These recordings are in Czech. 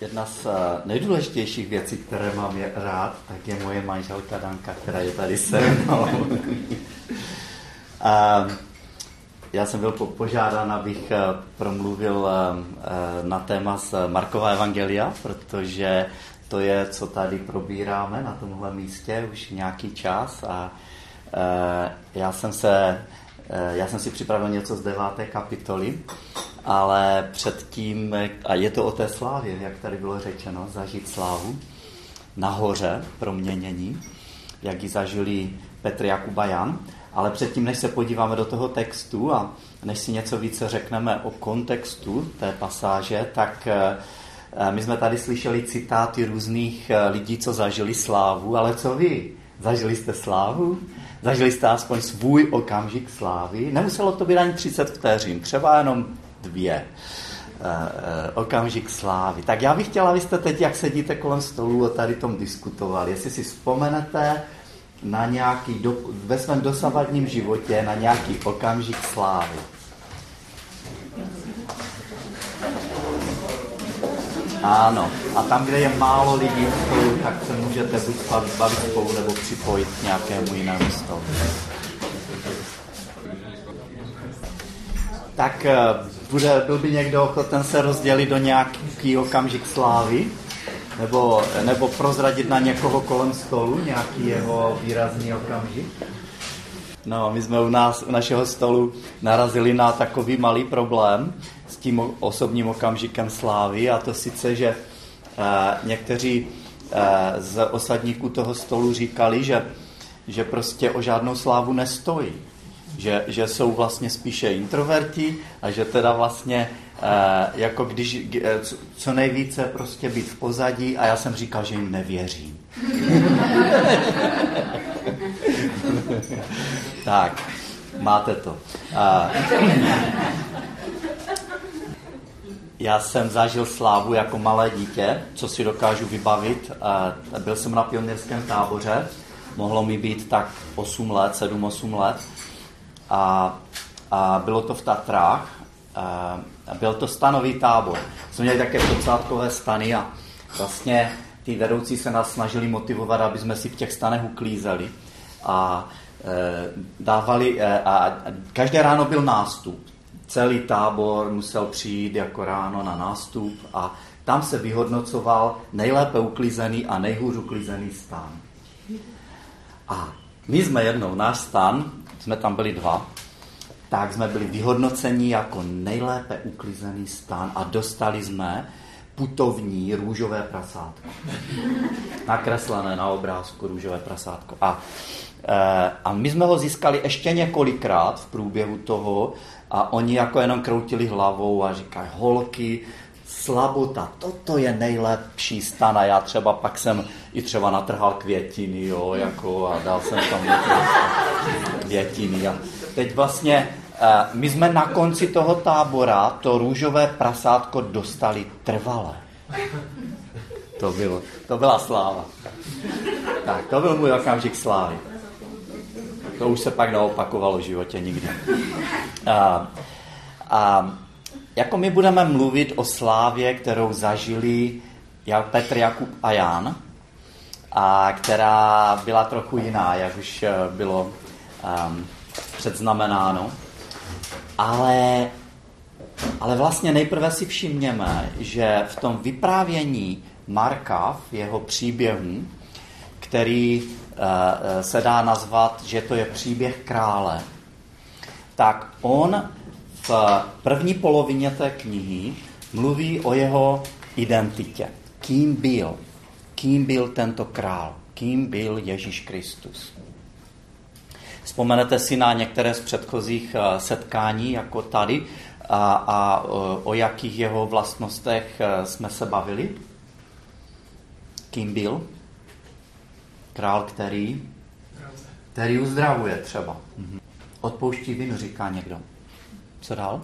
jedna z eh, nejdůležitějších věcí, které mám je rád, tak je moje manželka Danka, která je tady se mnou. Já jsem byl požádán, abych eh, promluvil na téma z Markova Evangelia, protože to je, co tady probíráme na tomhle místě už nějaký čas a já jsem se já jsem si připravil něco z deváté kapitoly ale předtím, a je to o té slávě, jak tady bylo řečeno, zažít slávu nahoře proměnění, jak ji zažili Petr Jakub a Jan. Ale předtím, než se podíváme do toho textu a než si něco více řekneme o kontextu té pasáže, tak eh, my jsme tady slyšeli citáty různých eh, lidí, co zažili slávu, ale co vy? Zažili jste slávu? Zažili jste aspoň svůj okamžik slávy? Nemuselo to být ani 30 vteřin, třeba jenom dvě. Eh, eh, okamžik slávy. Tak já bych chtěla, abyste teď, jak sedíte kolem stolu, o tady tom diskutovali. Jestli si vzpomenete na nějaký, do, ve svém dosavadním životě, na nějaký okamžik slávy. Ano. A tam, kde je málo lidí spolu, tak se můžete buď bavit spolu, nebo připojit k nějakému jinému stolu. Tak eh, bude, byl by někdo ochoten se rozdělit do nějaký okamžik slávy? Nebo, nebo prozradit na někoho kolem stolu nějaký jeho výrazný okamžik? No, my jsme u nás, u našeho stolu narazili na takový malý problém s tím osobním okamžikem slávy a to sice, že eh, někteří eh, z osadníků toho stolu říkali, že, že prostě o žádnou slávu nestojí že, že jsou vlastně spíše introverti a že teda vlastně eh, jako když eh, co nejvíce prostě být v pozadí a já jsem říkal, že jim nevěřím. tak, máte to. já jsem zažil slávu jako malé dítě, co si dokážu vybavit. byl jsem na pionýrském táboře, mohlo mi být tak 8 let, 7-8 let a, a bylo to v Tatrách. A, byl to stanový tábor. Jsme měli také docátkové stany a vlastně ty vedoucí se nás snažili motivovat, aby jsme si v těch stanech uklízeli. A e, dávali, e, a každé ráno byl nástup. Celý tábor musel přijít jako ráno na nástup a tam se vyhodnocoval nejlépe uklízený a nejhůř uklízený stan. A my jsme jednou, náš stan, jsme tam byli dva, tak jsme byli vyhodnoceni jako nejlépe uklizený stan a dostali jsme putovní růžové prasátko. Nakreslené na obrázku růžové prasátko. A, e, a my jsme ho získali ještě několikrát v průběhu toho a oni jako jenom kroutili hlavou a říkají, holky, slabota, toto je nejlepší stan a já třeba pak jsem i třeba natrhal květiny, jo, jako a dal jsem tam květiny a teď vlastně eh, my jsme na konci toho tábora to růžové prasátko dostali trvale. To, bylo, to byla sláva. Tak, to byl můj okamžik slávy. To už se pak neopakovalo v životě nikdy. A, a jako my budeme mluvit o slávě, kterou zažili Petr, Jakub a Jan, a která byla trochu jiná, jak už eh, bylo um, předznamenáno. Ale, ale vlastně nejprve si všimněme, že v tom vyprávění Marka, v jeho příběhu, který uh, se dá nazvat, že to je příběh krále, tak on v první polovině té knihy mluví o jeho identitě. Kým byl? Kým byl tento král? Kým byl Ježíš Kristus? Vzpomenete si na některé z předchozích eh, setkání, jako tady, a, a eh, o jakých jeho vlastnostech eh, jsme se bavili? Kým byl? Král, který? Který uzdravuje třeba. Mhm. Odpouští vinu, říká někdo. Co dál?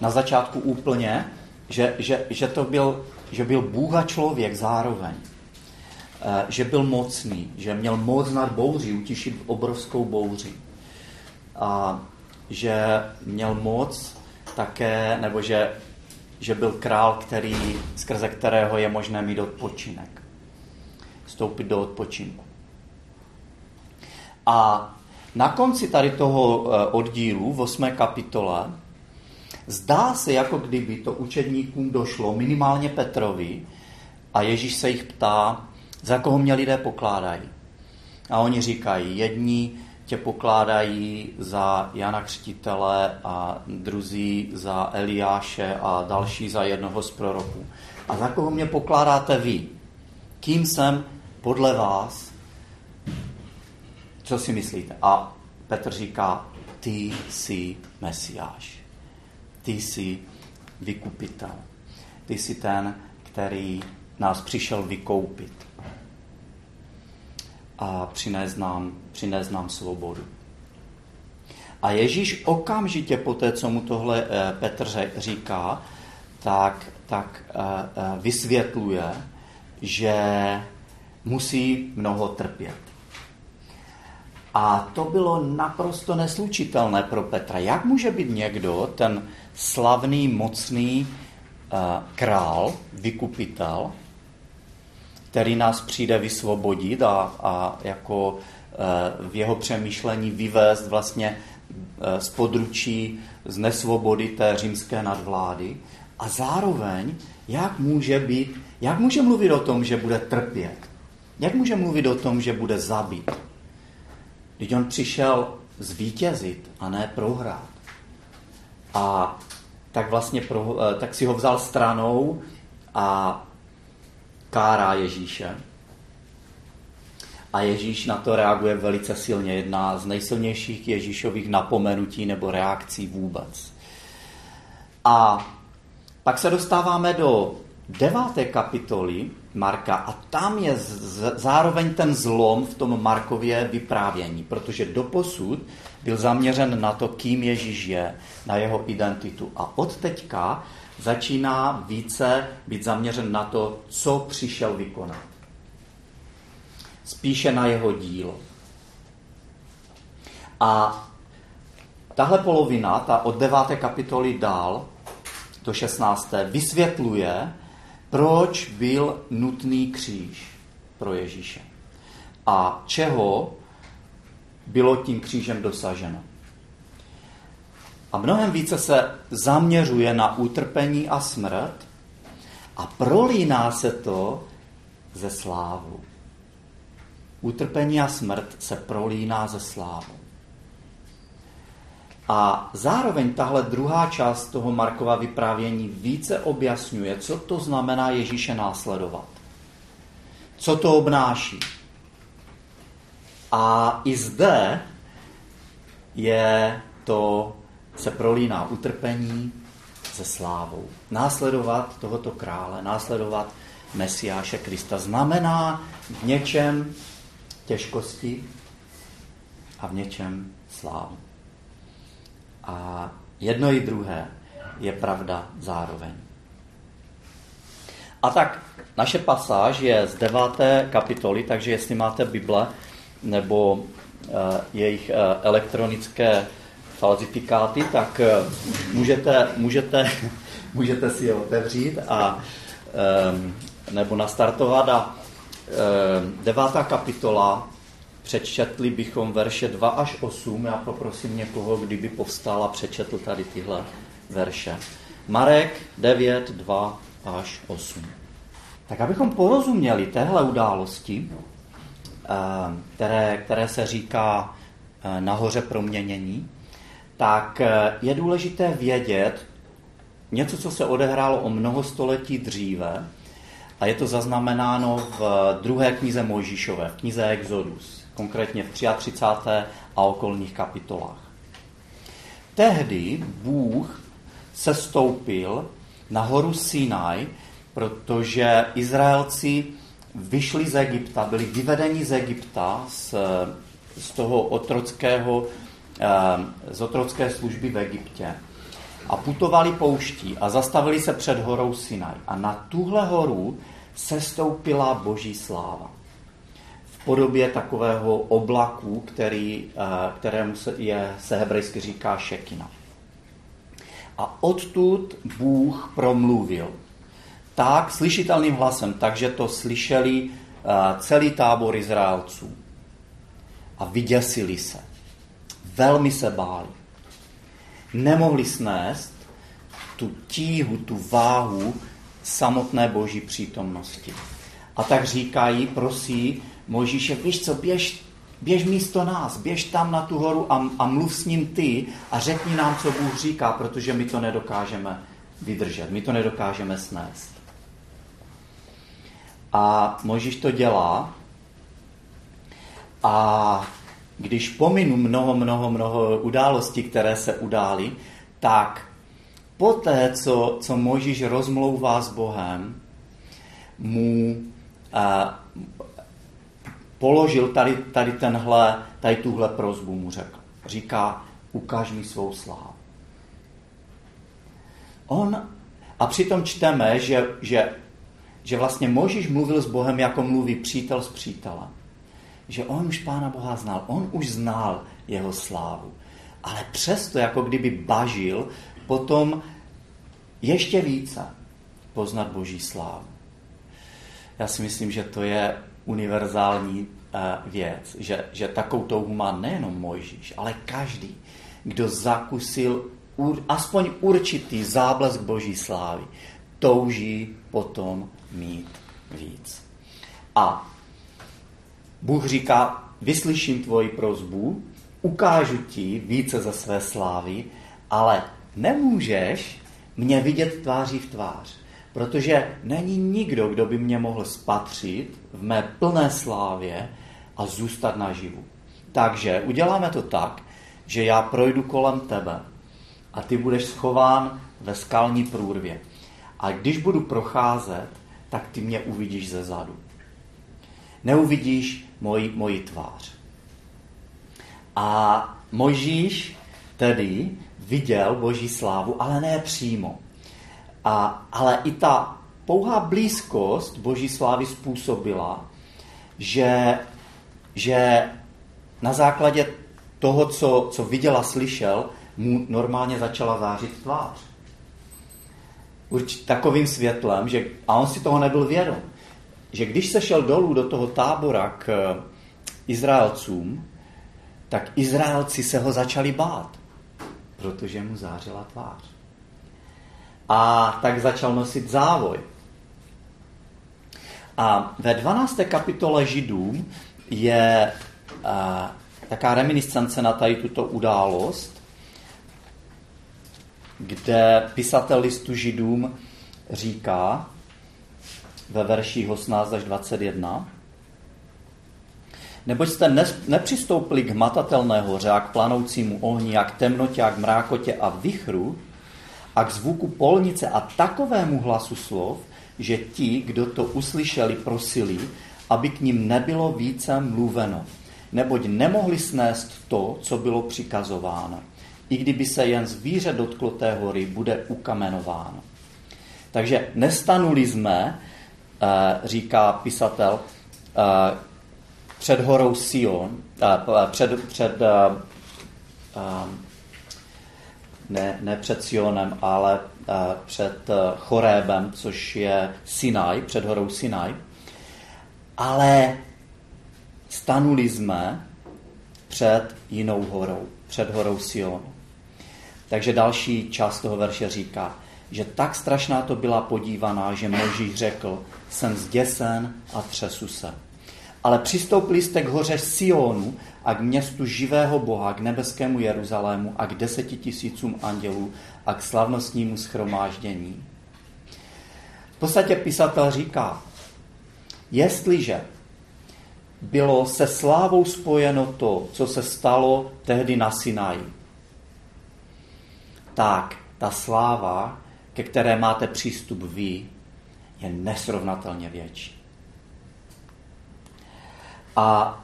Na začátku úplně, že, že, že to byl, že byl Bůh a člověk zároveň. Eh, že byl mocný, že měl moc nad bouří, utišit obrovskou bouři. A že měl moc také, nebo že že byl král, který, skrze kterého je možné mít odpočinek. Vstoupit do odpočinku. A na konci tady toho eh, oddílu v 8. kapitole zdá se, jako kdyby to učedníkům došlo, minimálně Petrovi, a Ježíš se jich ptá, za koho mě lidé pokládají. A oni říkají, jedni tě pokládají za Jana Křtitele a druzí za Eliáše a další za jednoho z proroků. A za koho mě pokládáte vy? Kým jsem podle vás? Co si myslíte? A Petr říká, ty jsi Mesiáš. Ty jsi vykupitel. Ty jsi ten, který nás přišel vykoupit a přinést nám, přinést nám svobodu. A Ježíš okamžitě po té, co mu tohle eh, Petr říká, tak, tak eh, eh, vysvětluje, že musí mnoho trpět. A to bylo naprosto neslučitelné pro Petra. Jak může být někdo, ten slavný, mocný král, vykupitel, který nás přijde vysvobodit a, a jako e, v jeho přemýšlení vyvést vlastně e, z područí, z nesvobody té římské nadvlády. A zároveň, jak může být, jak může mluvit o tom, že bude trpět? Jak může mluvit o tom, že bude zabít? Když on přišel zvítězit a ne prohrát. A tak vlastně pro, e, tak si ho vzal stranou a kárá Ježíše. A Ježíš na to reaguje velice silně. Jedna z nejsilnějších Ježíšových napomenutí nebo reakcí vůbec. A pak se dostáváme do deváté kapitoly Marka a tam je zároveň ten zlom v tom Markově vyprávění, protože doposud byl zaměřen na to, kým Ježíš je, na jeho identitu. A od teďka začíná více být zaměřen na to, co přišel vykonat. Spíše na jeho dílo. A tahle polovina, ta od 9. kapitoly dál do 16. vysvětluje, proč byl nutný kříž pro Ježíše a čeho bylo tím křížem dosaženo a mnohem více se zaměřuje na utrpení a smrt a prolíná se to ze slávu. Utrpení a smrt se prolíná ze slávu. A zároveň tahle druhá část toho Markova vyprávění více objasňuje, co to znamená Ježíše následovat. Co to obnáší. A i zde je to se prolíná utrpení se slávou. Následovat tohoto krále, následovat Mesiáše Krista znamená v něčem těžkosti a v něčem slávu. A jedno i druhé je pravda zároveň. A tak naše pasáž je z deváté kapitoly, takže jestli máte Bible nebo uh, jejich uh, elektronické falzifikáty, tak eh, můžete, můžete, můžete si je otevřít a nebo nastartovat. A devátá kapitola, přečetli bychom verše 2 až 8. Já poprosím někoho, kdyby povstal a přečetl tady tyhle verše. Marek 9, 2 až 8. Tak abychom porozuměli téhle události, které, které se říká nahoře proměnění, tak eh, je důležité vědět něco, co se odehrálo o mnoho století dříve, a je to zaznamenáno v druhé knize Mojžíšové, v knize Exodus, konkrétně v 33. a okolních kapitolách. Tehdy Bůh se stoupil na horu Sinai, protože Izraelci vyšli z Egypta, byli vyvedeni z Egypta, z, z toho otrockého Ehm, z otrocké služby v Egyptě a putovali pouští a zastavili se před horou Sinaj. A na tuhle horu se stoupila boží sláva. Podobě takového oblaku, který, eh, kterému se, je, se hebrejsky říká šekina. A odtud Bůh promluvil. Tak slyšitelným hlasem, takže to slyšeli uh, celý tábor Izraelců. A vyděsili se. Velmi se báli. Nemohli snést tu tíhu, tu váhu samotné boží přítomnosti. A tak říkají, prosí Mojžíše, víš co, běž, běž místo nás, běž tam na tu horu a, a mluv s ním ty a řekni nám, co Bůh říká, protože my to nedokážeme vydržet, my to nedokážeme snést. A Mojžíš to dělá a když pominu mnoho, mnoho, mnoho událostí, které se udály, tak poté, co, co Mojžíš rozmlouvá s Bohem, mu a, položil tady, tady tenhle, tady tuhle prozbu mu řekl. Říká, ukáž mi svou slávu. On, a přitom čteme, že, že, že vlastně Možíš mluvil s Bohem, jako mluví přítel s přítelem. Že on už Pána Boha znal, on už znal jeho slávu. Ale přesto, jako kdyby bažil, potom ještě více poznat Boží slávu. Já si myslím, že to je univerzální eh, věc, že, že takovou touhu má nejenom Mojžíš, ale každý, kdo zakusil ur, aspoň určitý záblesk Boží slávy, touží potom mít víc. A Bůh říká, vyslyším tvoji prozbu, ukážu ti více ze své slávy, ale nemůžeš mě vidět tváří v tvář. Protože není nikdo, kdo by mě mohl spatřit v mé plné slávě a zůstat naživu. Takže uděláme to tak, že já projdu kolem tebe a ty budeš schován ve skalní průrvě. A když budu procházet, tak ty mě uvidíš ze zadu. Neuvidíš moji, moji tvář. A Mojžíš tedy viděl boží slávu, ale ne přímo. A, ale i ta pouhá blízkost boží slávy způsobila, že, že na základě toho, co, co viděl a slyšel, mu normálně začala zářit tvář. Urč, takovým světlem, že, a on si toho nebyl vědom, že když se šel dolů do toho tábora k Izraelcům, tak Izraelci se ho začali bát, protože mu zářila tvář a tak začal nosit závoj. A ve 12. kapitole Židům je a, taká reminiscence na tady tuto událost, kde pisatel listu Židům říká ve verších 18 až 21, Neboť jste nepřistoupili k matatelné hoře a k planoucímu ohni a k temnotě a k mrákotě a vychru, a k zvuku polnice a takovému hlasu slov, že ti, kdo to uslyšeli, prosili, aby k ním nebylo více mluveno, neboť nemohli snést to, co bylo přikazováno. I kdyby se jen zvíře dotklo té hory, bude ukamenováno. Takže nestanuli jsme, eh, říká pisatel, eh, před horou Sion, eh, před, před ne, ne před Sionem, ale uh, před uh, Chorébem, což je Sinaj, před horou Sinaj. Ale stanuli jsme před jinou horou, před horou Sion. Takže další část toho verše říká, že tak strašná to byla podívaná, že Možíš řekl, jsem zděsen a třesu se. Ale přistoupili jste k hoře Sionu a k městu živého Boha, k nebeskému Jeruzalému a k deseti tisícům andělů a k slavnostnímu schromáždění. V podstatě pisatel říká, jestliže bylo se slávou spojeno to, co se stalo tehdy na Sinaji, tak ta sláva, ke které máte přístup vy, je nesrovnatelně větší. A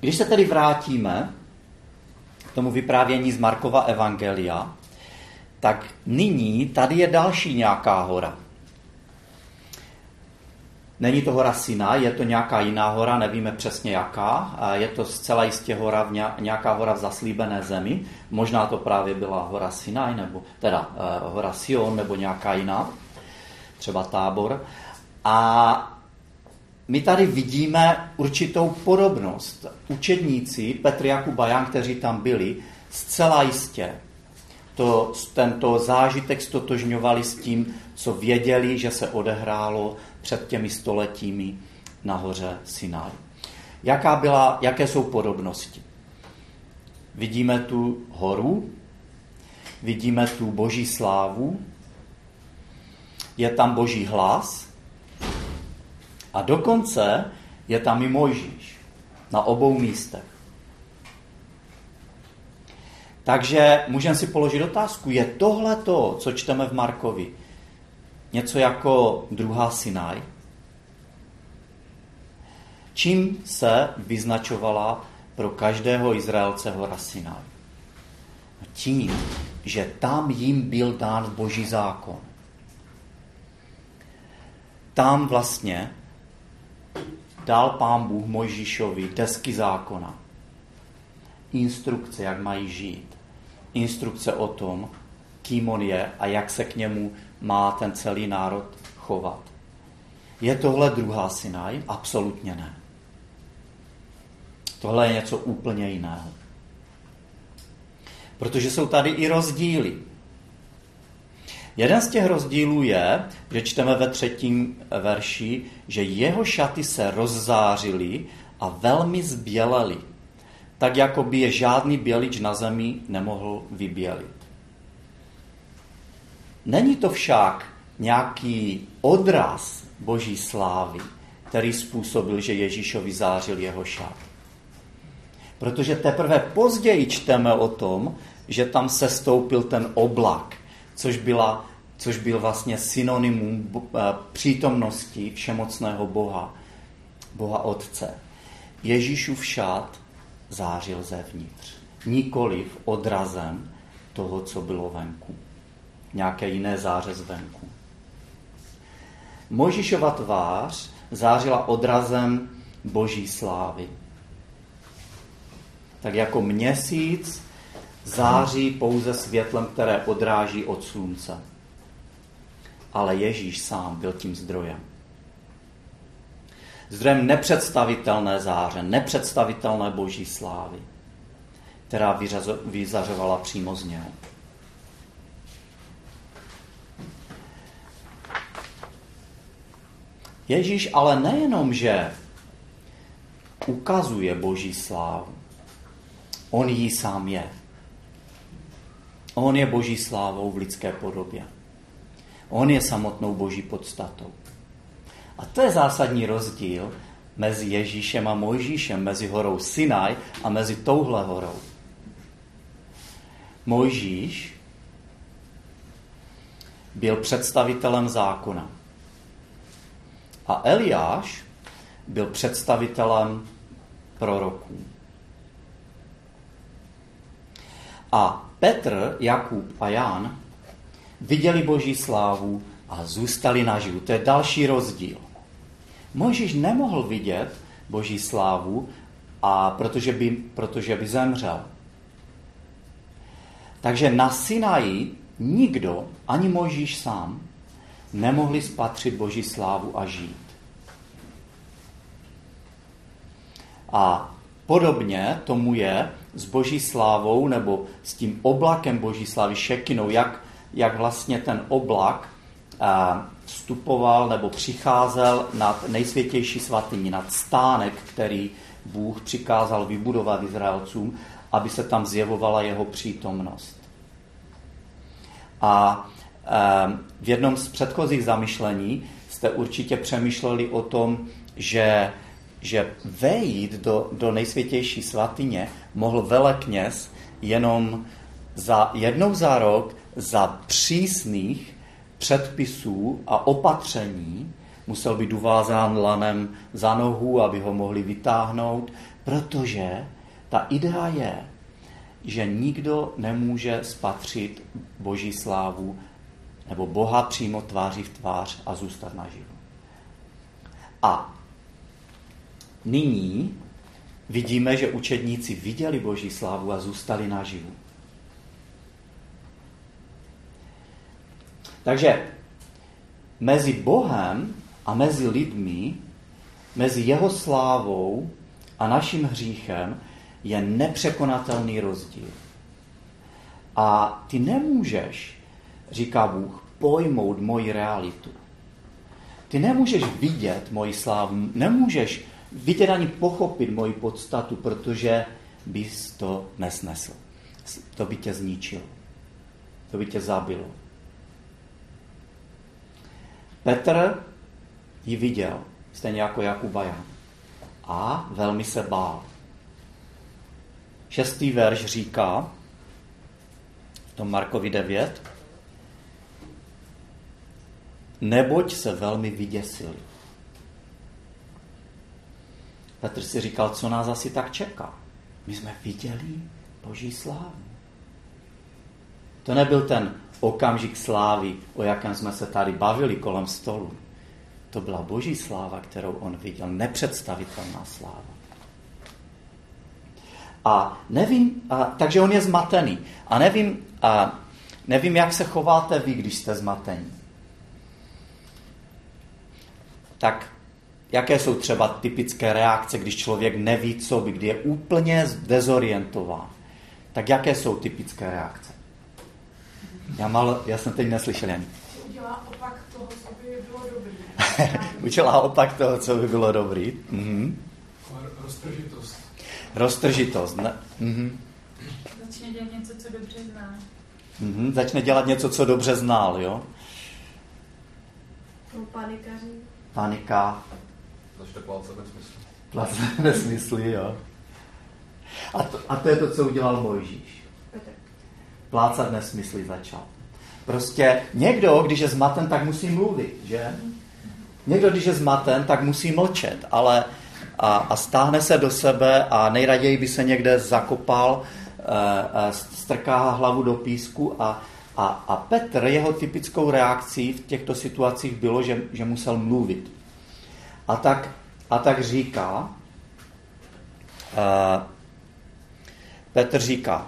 když se tedy vrátíme k tomu vyprávění z Markova Evangelia, tak nyní tady je další nějaká hora. Není to hora Sina, je to nějaká jiná hora, nevíme přesně jaká. Je to zcela jistě hora v nějaká hora v zaslíbené zemi. Možná to právě byla hora Sinai, nebo teda uh, hora Sion, nebo nějaká jiná, třeba tábor. A my tady vidíme určitou podobnost. Učedníci Petr Jakub Jan, kteří tam byli, zcela jistě to, tento zážitek stotožňovali s tím, co věděli, že se odehrálo před těmi stoletími nahoře Sinai. Jaká byla, jaké jsou podobnosti? Vidíme tu horu, vidíme tu boží slávu, je tam boží hlas a dokonce je tam i Mojžíš na obou místech. Takže můžeme si položit otázku, je tohle to, co čteme v Markovi, něco jako druhá Sinaj? Čím se vyznačovala pro každého Izraelce hora Sinaj? Tím, že tam jim byl dán boží zákon. Tam vlastně dal pán Bůh Mojžíšovi desky zákona, instrukce, jak mají žít, instrukce o tom, kým on je a jak se k němu má ten celý národ chovat. Je tohle druhá Sinaj? Absolutně ne. Tohle je něco úplně jiného. Protože jsou tady i rozdíly. Jeden z těch rozdílů je, že čteme ve třetím verši, že jeho šaty se rozzářily a velmi zbělely, tak jako by je žádný bělič na zemi nemohl vybělit. Není to však nějaký odraz boží slávy, který způsobil, že Ježíšovi zářil jeho šat. Protože teprve později čteme o tom, že tam se stoupil ten oblak, což, byla, což byl vlastně synonymum eh, přítomnosti všemocného Boha, Boha Otce. Ježíšův šat zářil zevnitř, nikoliv odrazem toho, co bylo venku nějaké jiné záře zvenku. Mojžišova tvář zářila odrazem boží slávy. Tak jako měsíc září pouze světlem, které odráží od slunce. Ale Ježíš sám byl tím zdrojem. Zdrojem nepředstavitelné záře, nepředstavitelné boží slávy, která vyzařovala přímo z něho. Ježíš ale nejenom, že ukazuje boží slávu, on jí sám je. On je boží slávou v lidské podobě. On je samotnou boží podstatou. A to je zásadní rozdíl mezi Ježíšem a Mojžíšem, mezi horou Sinaj a mezi touhle horou. Mojžíš byl představitelem zákona. A Eliáš byl představitelem proroků. A Petr, Jakub a Jan viděli boží slávu a zůstali naživu. To je další rozdíl. Možíš nemohl vidět boží slávu, a protože by, protože by zemřel. Takže na Sinaji nikdo, ani Mojžíš sám, nemohli spatřit Boží slávu a žít. A podobně tomu je s Boží slávou nebo s tím oblakem Boží slávy, šekinou, jak, jak vlastně ten oblak vstupoval nebo přicházel nad nejsvětější svatyní, nad stánek, který Bůh přikázal vybudovat Izraelcům, aby se tam zjevovala jeho přítomnost. A Ehm, v jednom z předchozích zamyšlení jste určitě přemýšleli o tom, že, že vejít do, do nejsvětější svatyně mohl velekněz jenom za jednou za rok za přísných předpisů a opatření musel být uvázán lanem za nohu, aby ho mohli vytáhnout, protože ta idea je, že nikdo nemůže spatřit boží slávu nebo Boha přímo tváří v tvář a zůstat naživu. A nyní vidíme, že učedníci viděli Boží slávu a zůstali naživu. Takže mezi Bohem a mezi lidmi, mezi jeho slávou a naším hříchem je nepřekonatelný rozdíl. A ty nemůžeš, říká Bůh, pojmout moji realitu. Ty nemůžeš vidět moji slávu, nemůžeš vidět ani pochopit moji podstatu, protože bys to nesnesl. To by tě zničilo. To by tě zabilo. Petr ji viděl, stejně jako Jakuba Jan. A velmi se bál. Šestý verš říká, v tom Markovi 9, neboť se velmi vyděsili. Petr si říkal, co nás asi tak čeká. My jsme viděli Boží slávu. To nebyl ten okamžik slávy, o jakém jsme se tady bavili kolem stolu. To byla Boží sláva, kterou on viděl, nepředstavitelná sláva. A nevím, a, takže on je zmatený. A nevím, a nevím, jak se chováte vy, když jste zmatení. Tak jaké jsou třeba typické reakce, když člověk neví, co by, kdy je úplně dezorientován. Tak jaké jsou typické reakce? Já, mal, já jsem teď neslyšel ani. Udělá opak toho, co by bylo dobrý. Udělá opak toho, co by bylo dobrý. Mhm. Roztržitost. Roztržitost, ne? Mhm. Začne dělat něco, co dobře zná. Mhm. Začne dělat něco, co dobře znal, jo? Panikaří. Panika, Začne plácat nesmysl. plácne nesmysly, jo? A to, a to je to, co udělal Mojžíš. Plácat nesmysly začal. Prostě někdo, když je zmaten, tak musí mluvit, že? Někdo, když je zmaten, tak musí mlčet, ale a, a stáhne se do sebe a nejraději by se někde zakopal, e, e, strká hlavu do písku a, a, a Petr, jeho typickou reakcí v těchto situacích bylo, že, že musel mluvit. A tak, a tak říká, e, Petr říká,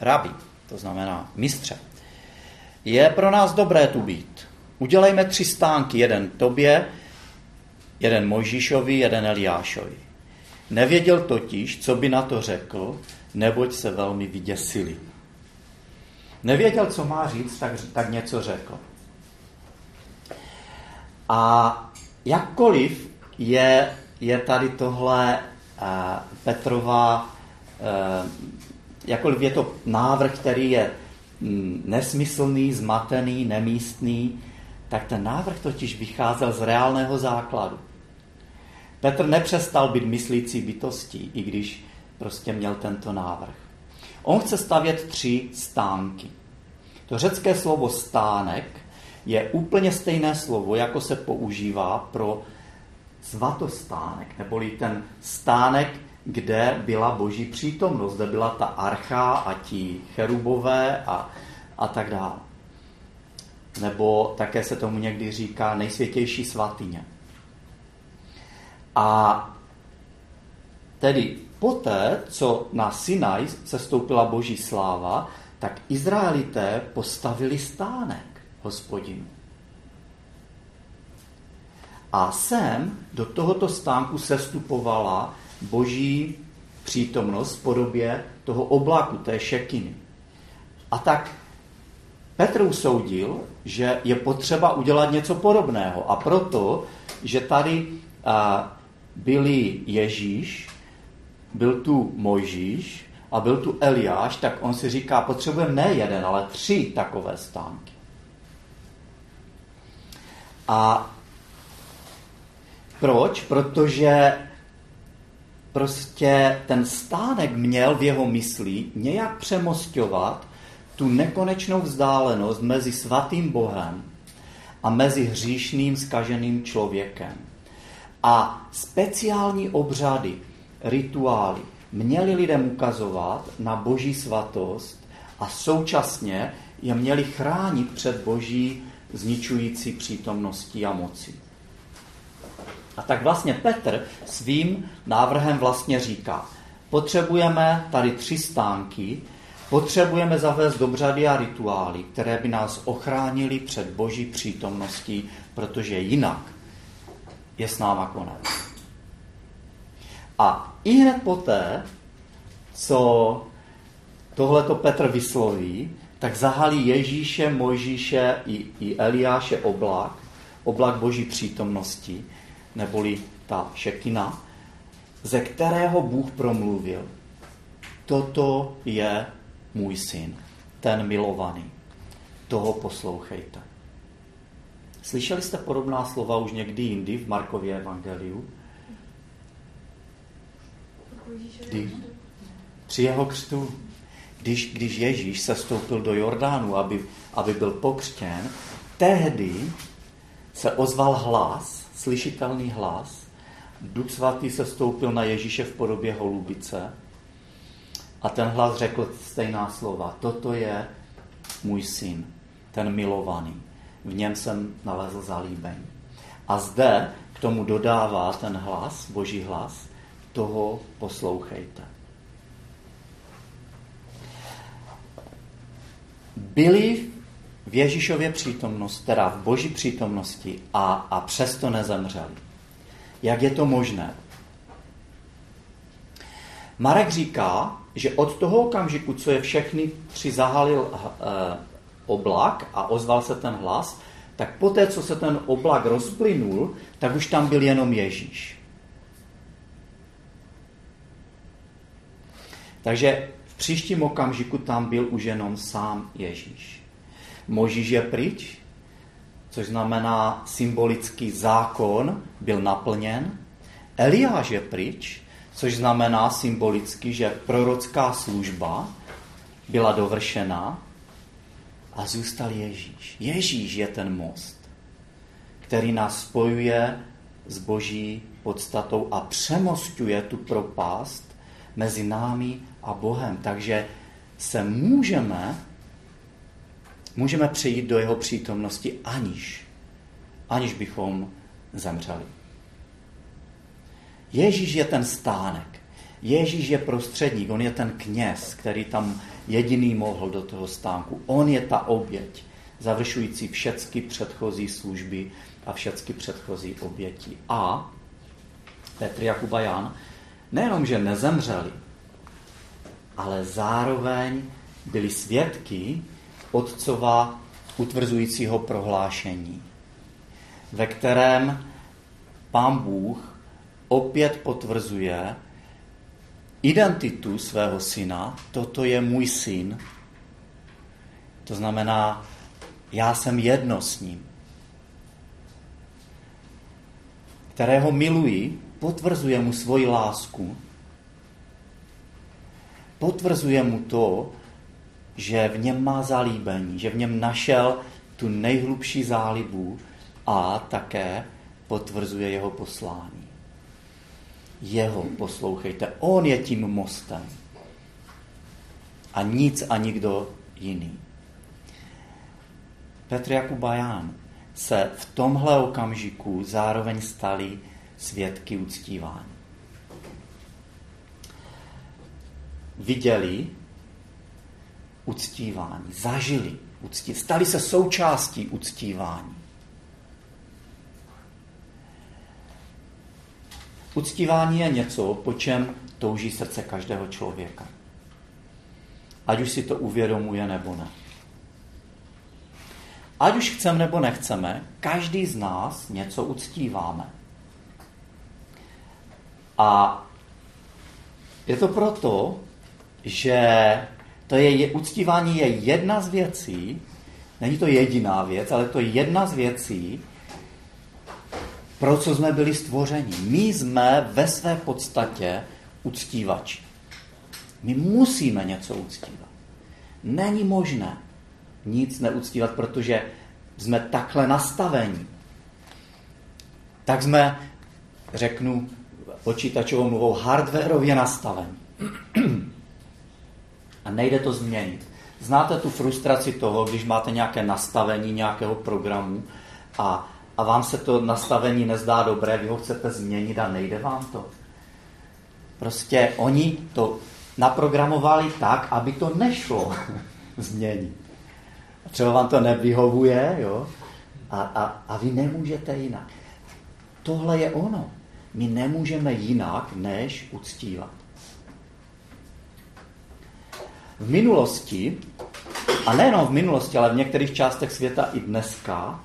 rabi, to znamená mistře, je pro nás dobré tu být. Udělejme tři stánky, jeden tobě, jeden Mojžíšovi, jeden Eliášovi. Nevěděl totiž, co by na to řekl, neboť se velmi vyděsili. Nevěděl, co má říct, tak, tak něco řekl. A jakkoliv je, je tady tohle uh, Petrova, uh, jakkoliv je to návrh, který je mm, nesmyslný, zmatený, nemístný, tak ten návrh totiž vycházel z reálného základu. Petr nepřestal být myslící bytostí, i když prostě měl tento návrh. On chce stavět tři stánky. To řecké slovo stánek je úplně stejné slovo, jako se používá pro svatostánek, neboli ten stánek, kde byla boží přítomnost, kde byla ta archa a ti cherubové a, a tak dále. Nebo také se tomu někdy říká nejsvětější svatyně. A tedy poté, co na Sinaj se stoupila boží sláva, tak Izraelité postavili stánek hospodinu. A sem do tohoto stánku sestupovala boží přítomnost v podobě toho oblaku, té šekiny. A tak Petr usoudil, že je potřeba udělat něco podobného. A proto, že tady byli Ježíš, byl tu Mojžíš a byl tu Eliáš, tak on si říká, potřebujeme ne jeden, ale tři takové stánky. A proč? Protože prostě ten stánek měl v jeho mysli nějak přemostovat tu nekonečnou vzdálenost mezi svatým Bohem a mezi hříšným, skaženým člověkem. A speciální obřady, rituály měly lidem ukazovat na boží svatost a současně je měli chránit před boží zničující přítomností a mocí. A tak vlastně Petr svým návrhem vlastně říká, potřebujeme tady tři stánky, potřebujeme zavést dobřady a rituály, které by nás ochránili před boží přítomností, protože jinak je s náma konec. A i hned poté, co tohleto Petr vysloví, tak zahalí Ježíše, Mojžíše i, i Eliáše oblak, oblak boží přítomnosti, neboli ta šekina, ze kterého Bůh promluvil. Toto je můj syn, ten milovaný. Toho poslouchejte. Slyšeli jste podobná slova už někdy jindy v Markově evangeliu? Kdy? Při jeho křtu. Když, když Ježíš se stoupil do Jordánu, aby, aby byl pokřtěn, tehdy se ozval hlas, slyšitelný hlas. Duch svatý se stoupil na Ježíše v podobě holubice a ten hlas řekl stejná slova. Toto je můj syn, ten milovaný. V něm jsem nalezl zalíbení. A zde k tomu dodává ten hlas, boží hlas, toho poslouchejte. Byli v Ježíšově přítomnosti, teda v boží přítomnosti a, a přesto nezemřeli. Jak je to možné? Marek říká, že od toho okamžiku, co je všechny tři zahalil e, oblak a ozval se ten hlas, tak poté, co se ten oblak rozplynul, tak už tam byl jenom Ježíš. Takže příštím okamžiku tam byl už jenom sám Ježíš. Možíš je pryč, což znamená symbolický zákon byl naplněn. Eliáš je pryč, což znamená symbolicky, že prorocká služba byla dovršena a zůstal Ježíš. Ježíš je ten most, který nás spojuje s boží podstatou a přemostuje tu propast mezi námi a Bohem. Takže se můžeme, můžeme přejít do jeho přítomnosti aniž, aniž bychom zemřeli. Ježíš je ten stánek. Ježíš je prostředník, on je ten kněz, který tam jediný mohl do toho stánku. On je ta oběť, završující všechny předchozí služby a všechny předchozí oběti. A Petr, Jakub a Jan nejenom, že nezemřeli, ale zároveň byli svědky otcova utvrzujícího prohlášení, ve kterém pán Bůh opět potvrzuje identitu svého syna, toto je můj syn. To znamená, já jsem jedno s ním. Kterého miluji, potvrzuje mu svoji lásku potvrzuje mu to, že v něm má zalíbení, že v něm našel tu nejhlubší zálibu a také potvrzuje jeho poslání. Jeho poslouchejte, on je tím mostem. A nic a nikdo jiný. Petr Jakub a Ján se v tomhle okamžiku zároveň stali svědky uctívání. Viděli uctívání, zažili uctívání, stali se součástí uctívání. Uctívání je něco, po čem touží srdce každého člověka. Ať už si to uvědomuje nebo ne. Ať už chceme nebo nechceme, každý z nás něco uctíváme. A je to proto, že to je, uctívání je jedna z věcí, není to jediná věc, ale to je jedna z věcí, pro co jsme byli stvořeni. My jsme ve své podstatě uctívači. My musíme něco uctívat. Není možné nic neuctívat, protože jsme takhle nastaveni. Tak jsme, řeknu počítačovou mluvou, hardwareově nastaveni. A nejde to změnit. Znáte tu frustraci toho, když máte nějaké nastavení nějakého programu a a vám se to nastavení nezdá dobré, vy ho chcete změnit a nejde vám to. Prostě oni to naprogramovali tak, aby to nešlo změnit. Třeba vám to nevyhovuje, jo? A, a, a vy nemůžete jinak. Tohle je ono. My nemůžeme jinak, než uctívat. V minulosti, a nejenom v minulosti, ale v některých částech světa i dneska,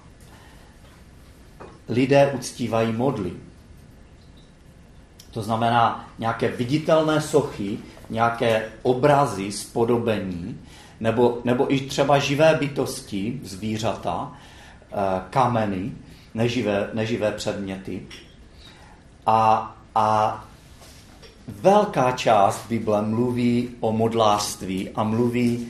lidé uctívají modly. To znamená nějaké viditelné sochy, nějaké obrazy, spodobení, nebo, nebo i třeba živé bytosti, zvířata, eh, kameny, neživé, neživé předměty. A, a velká část Bible mluví o modlářství a mluví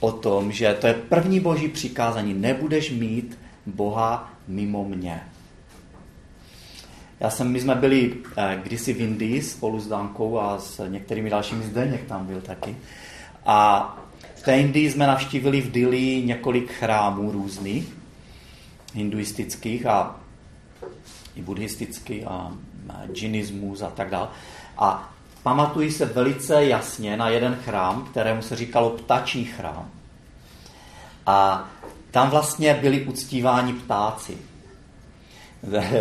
o tom, že to je první boží přikázání. Nebudeš mít Boha mimo mě. Já jsem, my jsme byli eh, kdysi v Indii spolu s Dankou a s některými dalšími, Zdeněk tam byl taky. A v té Indii jsme navštívili v Dili několik chrámů různých, hinduistických a i buddhistických a džinismus a tak dále. A pamatuji se velice jasně na jeden chrám, kterému se říkalo ptačí chrám. A tam vlastně byli uctíváni ptáci.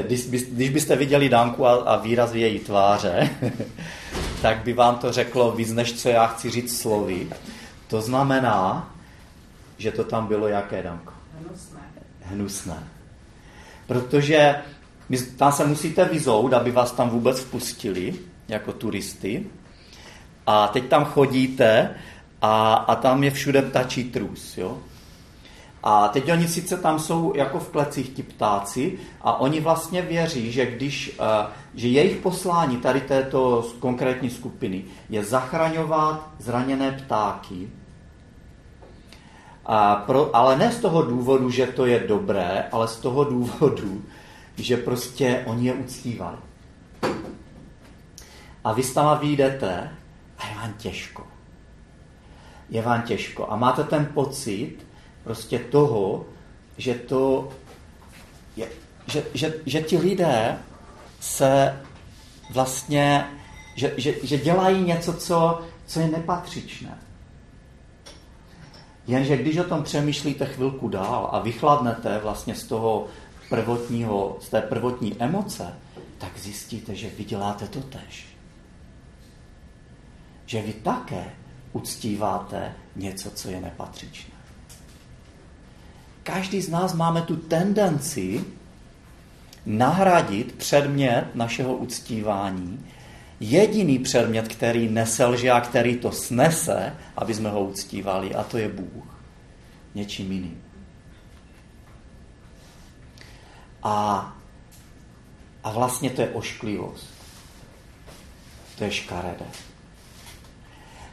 Když, když byste viděli Danku a, a výraz její tváře, tak by vám to řeklo víc, než co já chci říct slovy. To znamená, že to tam bylo jaké, Danko? Hnusné. Hnusné. Protože tam se musíte vyzout, aby vás tam vůbec vpustili jako turisty. A teď tam chodíte a, a tam je všude ptačí trus. Jo? A teď oni sice tam jsou jako v klecích ti ptáci a oni vlastně věří, že když, eh, že jejich poslání tady této konkrétní skupiny je zachraňovat zraněné ptáky, a pro, ale ne z toho důvodu, že to je dobré, ale z toho důvodu, že prostě oni je uctívali. A vy tam vyjdete a je vám těžko. Je vám těžko. A máte ten pocit prostě toho, že to je, že, že, že ti lidé se vlastně, že, že, že dělají něco, co, co je nepatřičné. Jenže když o tom přemýšlíte chvilku dál a vychladnete vlastně z toho prvotního, z té prvotní emoce, tak zjistíte, že vy děláte to tež. Že vy také uctíváte něco, co je nepatřičné. Každý z nás máme tu tendenci nahradit předmět našeho uctívání jediný předmět, který neselže a který to snese, aby jsme ho uctívali, a to je Bůh. Něčím jiným. A, a vlastně to je ošklivost. To je škaredé.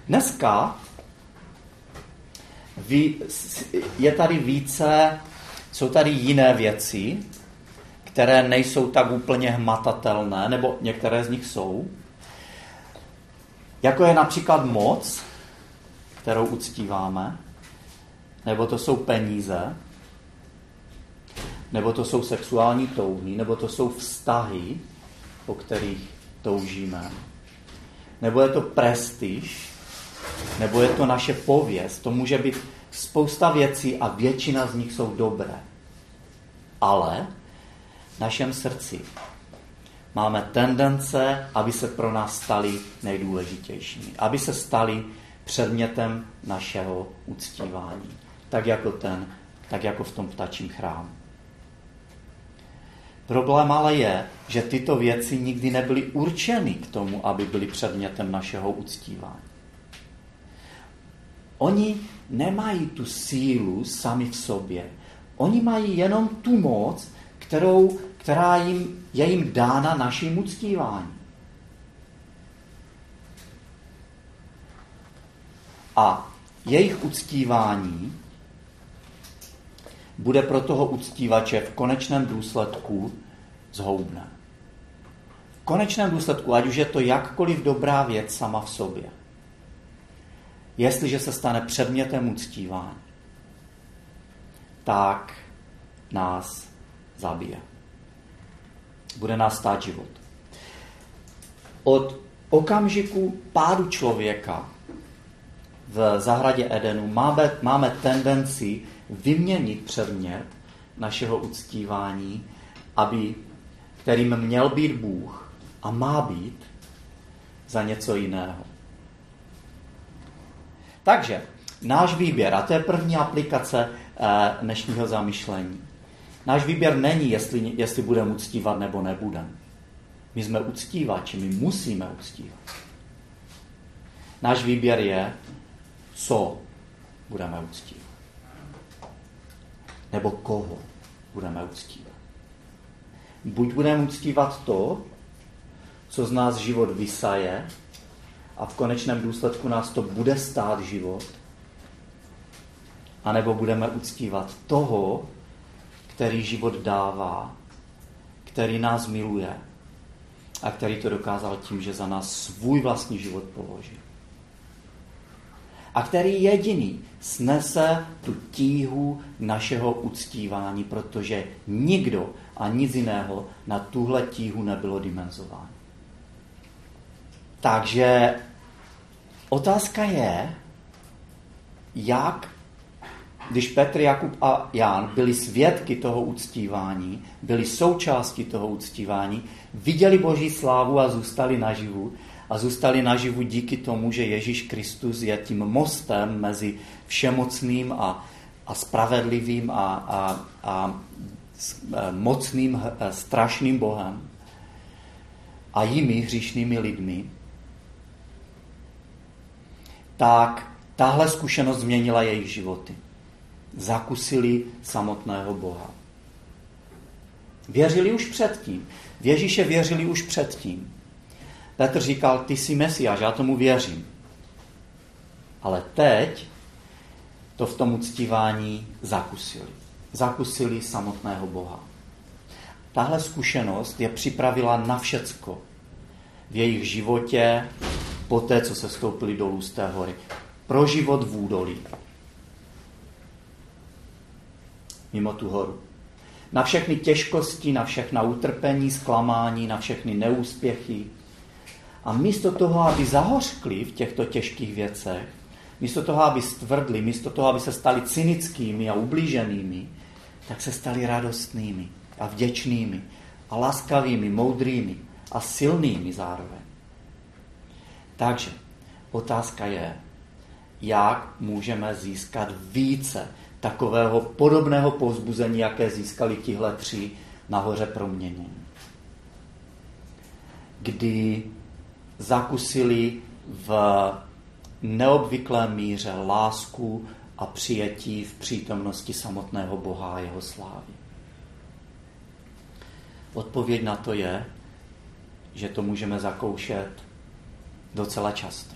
Dneska je tady více, jsou tady jiné věci, které nejsou tak úplně hmatatelné, nebo některé z nich jsou. Jako je například moc, kterou uctíváme, nebo to jsou peníze, nebo to jsou sexuální touhy, nebo to jsou vztahy, po kterých toužíme, nebo je to prestiž, nebo je to naše pověst. To může být spousta věcí a většina z nich jsou dobré. Ale v našem srdci máme tendence, aby se pro nás stali nejdůležitějšími. Aby se stali předmětem našeho uctívání. Tak jako, ten, tak jako v tom ptačím chrámu. Problém ale je, že tyto věci nikdy nebyly určeny k tomu, aby byly předmětem našeho uctívání. Oni nemají tu sílu sami v sobě. Oni mají jenom tu moc, kterou, která jim, je jim dána naším uctíváním. A jejich uctívání bude pro toho uctívače v konečném důsledku zhoubné. V konečném důsledku, ať už je to jakkoliv dobrá věc sama v sobě, jestliže se stane předmětem uctívání, tak nás zabije. Bude nás stát život. Od okamžiku pádu člověka v zahradě Edenu máme, máme tendenci vyměnit předmět našeho uctívání, aby, kterým měl být Bůh a má být za něco jiného. Takže náš výběr, a to je první aplikace eh, dnešního zamyšlení. Náš výběr není, jestli, jestli budeme uctívat nebo nebudeme. My jsme uctívači, my musíme uctívat. Náš výběr je, co budeme uctívat. Nebo koho budeme uctívat. Buď budeme uctívat to, co z nás život vysaje a v konečném důsledku nás to bude stát život, anebo budeme uctívat toho, který život dává, který nás miluje a který to dokázal tím, že za nás svůj vlastní život položil. A který jediný snese tu tíhu našeho uctívání, protože nikdo a nic jiného na tuhle tíhu nebylo dimenzováno. Takže otázka je, jak, když Petr, Jakub a Jan byli svědky toho uctívání, byli součástí toho uctívání, viděli Boží slávu a zůstali naživu, a zůstali naživu díky tomu, že Ježíš Kristus je tím mostem mezi všemocným a, a spravedlivým a, a, a e, mocným, e, strašným Bohem a jimi hříšnými lidmi, tak tahle zkušenost změnila jejich životy. Zakusili samotného Boha. Věřili už předtím. V Ježíše věřili už předtím. Petr říkal, ty jsi Mesiáš, já tomu věřím. Ale teď to v tom uctívání zakusili. Zakusili samotného Boha. Tahle zkušenost je připravila na všecko v jejich životě po té, co se stoupili dolů z té hory. Pro život v údolí. Mimo tu horu. Na všechny těžkosti, na všechna utrpení, zklamání, na všechny neúspěchy, a místo toho, aby zahořkli v těchto těžkých věcech, místo toho, aby stvrdli, místo toho, aby se stali cynickými a ublíženými, tak se stali radostnými a vděčnými a laskavými, moudrými a silnými zároveň. Takže otázka je, jak můžeme získat více takového podobného povzbuzení, jaké získali tihle tři nahoře proměnění. Kdy zakusili v neobvyklé míře lásku a přijetí v přítomnosti samotného Boha a jeho slávy. Odpověď na to je, že to můžeme zakoušet docela často.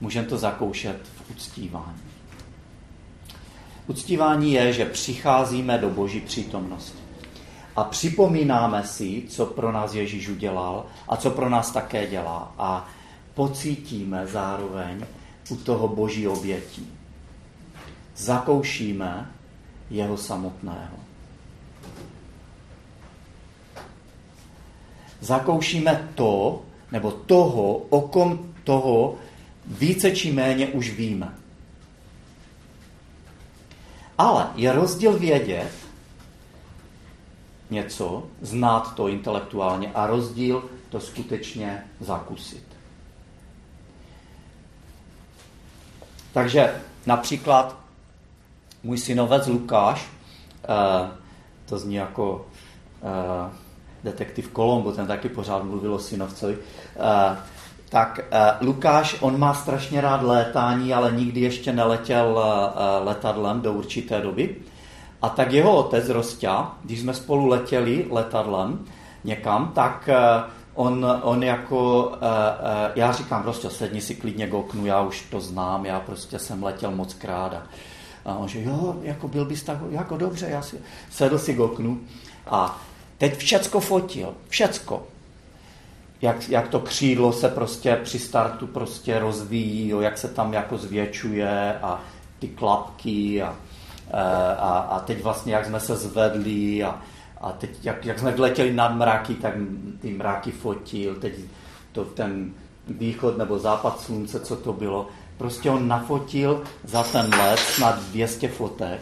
Můžeme to zakoušet v uctívání. Uctívání je, že přicházíme do boží přítomnosti a připomínáme si, co pro nás Ježíš udělal a co pro nás také dělá. A pocítíme zároveň u toho boží obětí. Zakoušíme jeho samotného. Zakoušíme to, nebo toho, o kom toho více či méně už víme. Ale je rozdíl vědět, něco, znát to intelektuálně a rozdíl to skutečně zakusit. Takže například můj synovec Lukáš, eh, to zní jako eh, detektiv Kolombo, ten taky pořád mluvil o synovcovi, eh, tak Lukáš, on má strašně rád létání, ale nikdy ještě neletěl letadlem do určité doby. A tak jeho otec Rostě, když jsme spolu letěli letadlem někam, tak eh, on, on jako, eh, eh, já říkám, prostě sedni si klidně k oknu, já už to znám, já prostě jsem letěl moc krát. A on že jo, jako byl bys tak, jako dobře, já si sedl si k oknu a teď všecko fotil, všecko. Jak, jak to křídlo se prostě při startu prostě rozvíjí, jo, jak se tam jako zvětšuje a ty klapky a, Eh, a, a teď vlastně, jak jsme se zvedli a, A teď, jak, jak jsme letěli nad mraky, tak ty mraky fotil, teď to ten východ nebo západ slunce, co to bylo. Prostě on nafotil za ten let snad 200 fotek,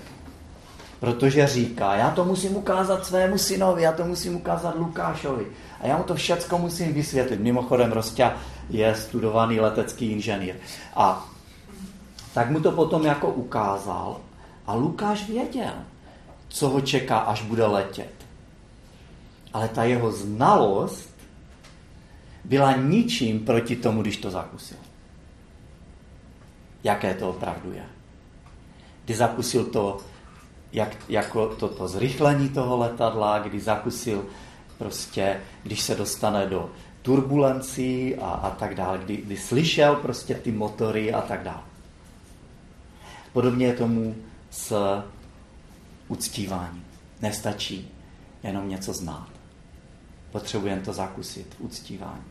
protože říká, já to musím ukázat svému synovi, já to musím ukázat Lukášovi. A já mu to všecko musím vysvětlit. Mimochodem, Rostia je studovaný letecký inženýr. A tak mu to potom jako ukázal a Lukáš věděl, co ho čeká, až bude letět. Ale ta jeho znalost byla ničím proti tomu, když to zakusil. Jaké to opravdu je. Kdy zakusil to, jak, jako to, to zrychlení toho letadla, kdy zakusil prostě, když se dostane do turbulencí a, a tak dále, kdy, kdy slyšel prostě ty motory a tak dále. Podobně je tomu s uctíváním. Nestačí jenom něco znát. Potřebujeme to zakusit, uctívání.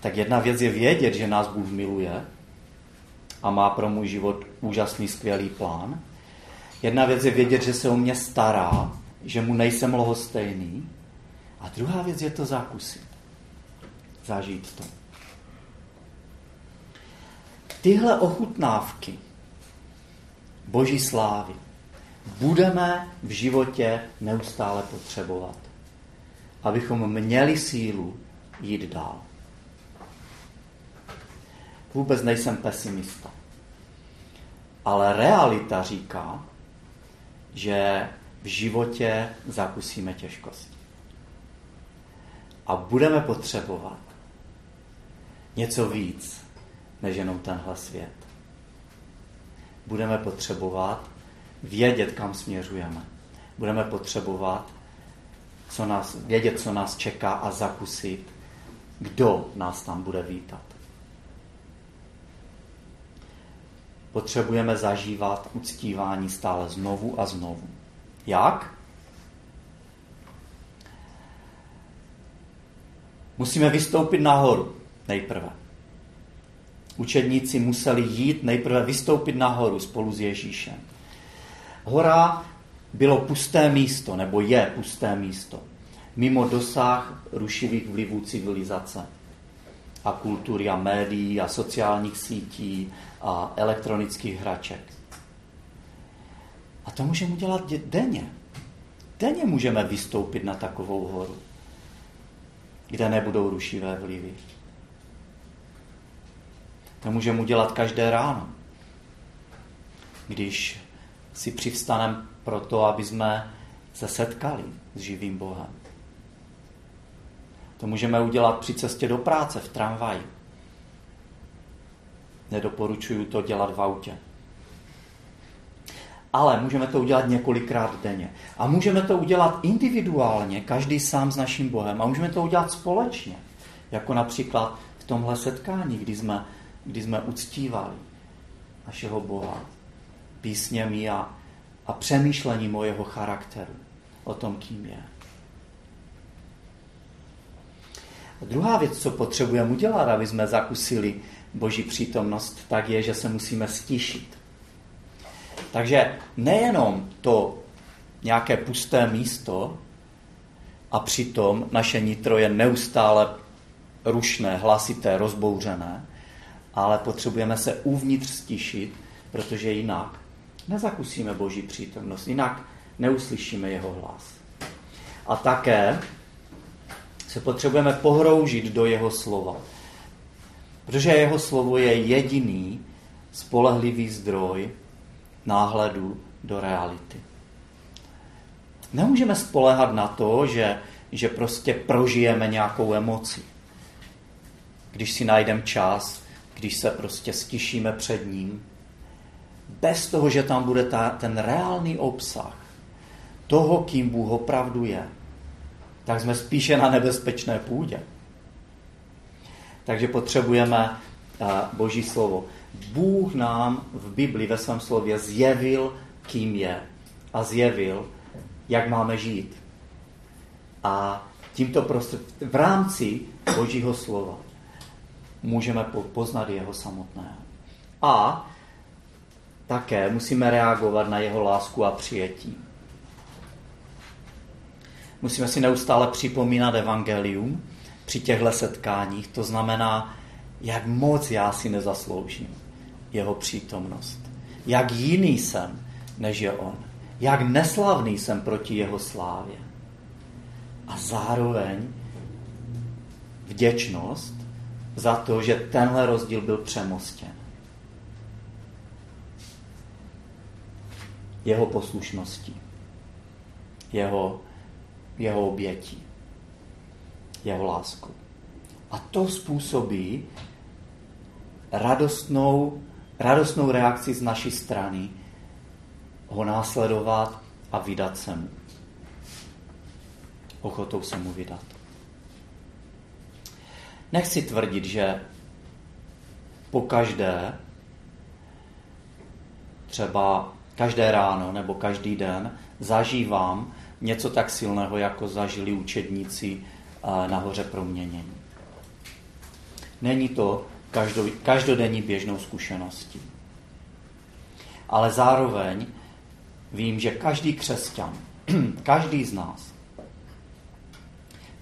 Tak jedna věc je vědět, že nás Bůh miluje a má pro můj život úžasný, skvělý plán. Jedna věc je vědět, že se o mě stará, že mu nejsem lohostejný. A druhá věc je to zakusit. Zažít to. Tyhle ochutnávky boží slávy budeme v životě neustále potřebovat, abychom měli sílu jít dál. Vůbec nejsem pesimista. Ale realita říká, že v životě zakusíme těžkosti. A budeme potřebovat něco víc, než jenom tenhle svět. Budeme potřebovat vědět, kam směřujeme. Budeme potřebovat co nás, vědět, co nás čeká a zakusit, kdo nás tam bude vítat. Potřebujeme zažívat uctívání stále znovu a znovu. Jak? Musíme vystoupit nahoru nejprve. Učedníci museli jít nejprve vystoupit nahoru spolu s Ježíšem. Hora bylo pusté místo, nebo je pusté místo, mimo dosah rušivých vlivů civilizace a kultury a médií a sociálních sítí a elektronických hraček. A to můžeme udělat denně. Denně můžeme vystoupit na takovou horu, kde nebudou rušivé vlivy. To můžeme udělat každé ráno, když si přivstaneme proto, aby jsme se setkali s živým Bohem. To můžeme udělat při cestě do práce, v tramvaji. Nedoporučuju to dělat v autě. Ale můžeme to udělat několikrát denně. A můžeme to udělat individuálně, každý sám s naším Bohem. A můžeme to udělat společně. Jako například v tomhle setkání, kdy jsme, kdy jsme uctívali našeho Boha písněmi a, a přemýšlením o jeho charakteru, o tom, kým je. A druhá věc, co potřebujeme udělat, aby jsme zakusili Boží přítomnost, tak je, že se musíme stišit. Takže nejenom to nějaké pusté místo a přitom naše nitro je neustále rušné, hlasité, rozbouřené, ale potřebujeme se uvnitř stišit, protože jinak nezakusíme Boží přítomnost, jinak neuslyšíme jeho hlas. A také se potřebujeme pohroužit do jeho slova. Protože jeho slovo je jediný spolehlivý zdroj náhledu do reality. Nemůžeme spolehat na to, že, že prostě prožijeme nějakou emoci. Když si najdeme čas, když se prostě stišíme před ním, bez toho, že tam bude ta, ten reálný obsah toho, kým Bůh opravdu je, tak jsme spíše na nebezpečné půdě. Takže potřebujeme uh, Boží slovo. Bůh nám v Bibli ve svém slově zjevil, kým je a zjevil, jak máme žít. A tímto prostě v rámci Božího slova můžeme poznat jeho samotného. A také musíme reagovat na jeho lásku a přijetí. Musíme si neustále připomínat evangelium při těchto setkáních. To znamená, jak moc já si nezasloužím jeho přítomnost. Jak jiný jsem, než je on. Jak neslavný jsem proti jeho slávě. A zároveň vděčnost za to, že tenhle rozdíl byl přemostěn. Jeho poslušností, jeho, jeho obětí, jeho láskou. A to způsobí radostnou, radostnou reakci z naší strany ho následovat a vydat se mu. Ochotou se mu vydat. Nechci tvrdit, že po každé, třeba každé ráno nebo každý den, zažívám něco tak silného, jako zažili učedníci eh, na hoře proměnění. Není to každodenní běžnou zkušeností. Ale zároveň vím, že každý křesťan, každý z nás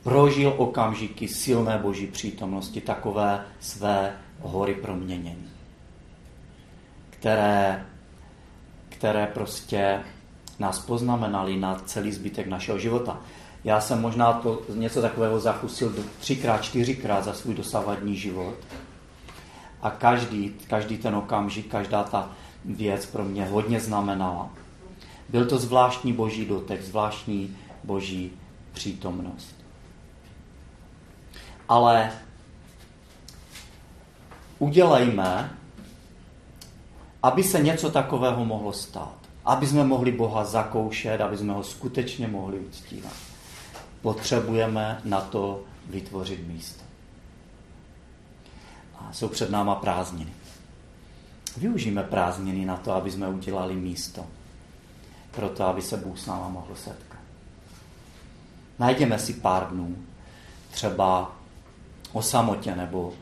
prožil okamžiky silné boží přítomnosti, takové své hory proměnění, které, které prostě nás poznamenali na celý zbytek našeho života. Já jsem možná to něco takového zachusil třikrát, čtyřikrát za svůj dosavadní život. A každý, každý ten okamžik, každá ta věc pro mě hodně znamenala. Byl to zvláštní boží dotek, zvláštní boží přítomnost ale udělejme, aby se něco takového mohlo stát. Aby jsme mohli Boha zakoušet, aby jsme ho skutečně mohli uctívat. Potřebujeme na to vytvořit místo. A jsou před náma prázdniny. Využijeme prázdniny na to, aby jsme udělali místo. Pro to, aby se Bůh s náma mohl setkat. Najdeme si pár dnů, třeba o samotě nebo,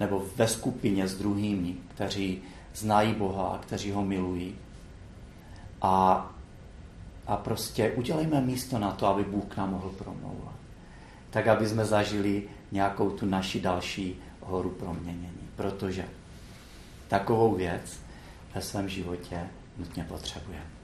nebo ve skupině s druhými, kteří znají Boha, kteří ho milují. A, a prostě udělejme místo na to, aby Bůh k nám mohl promlouvat. Tak, aby jsme zažili nějakou tu naši další horu proměnění. Protože takovou věc ve svém životě nutně potřebujeme.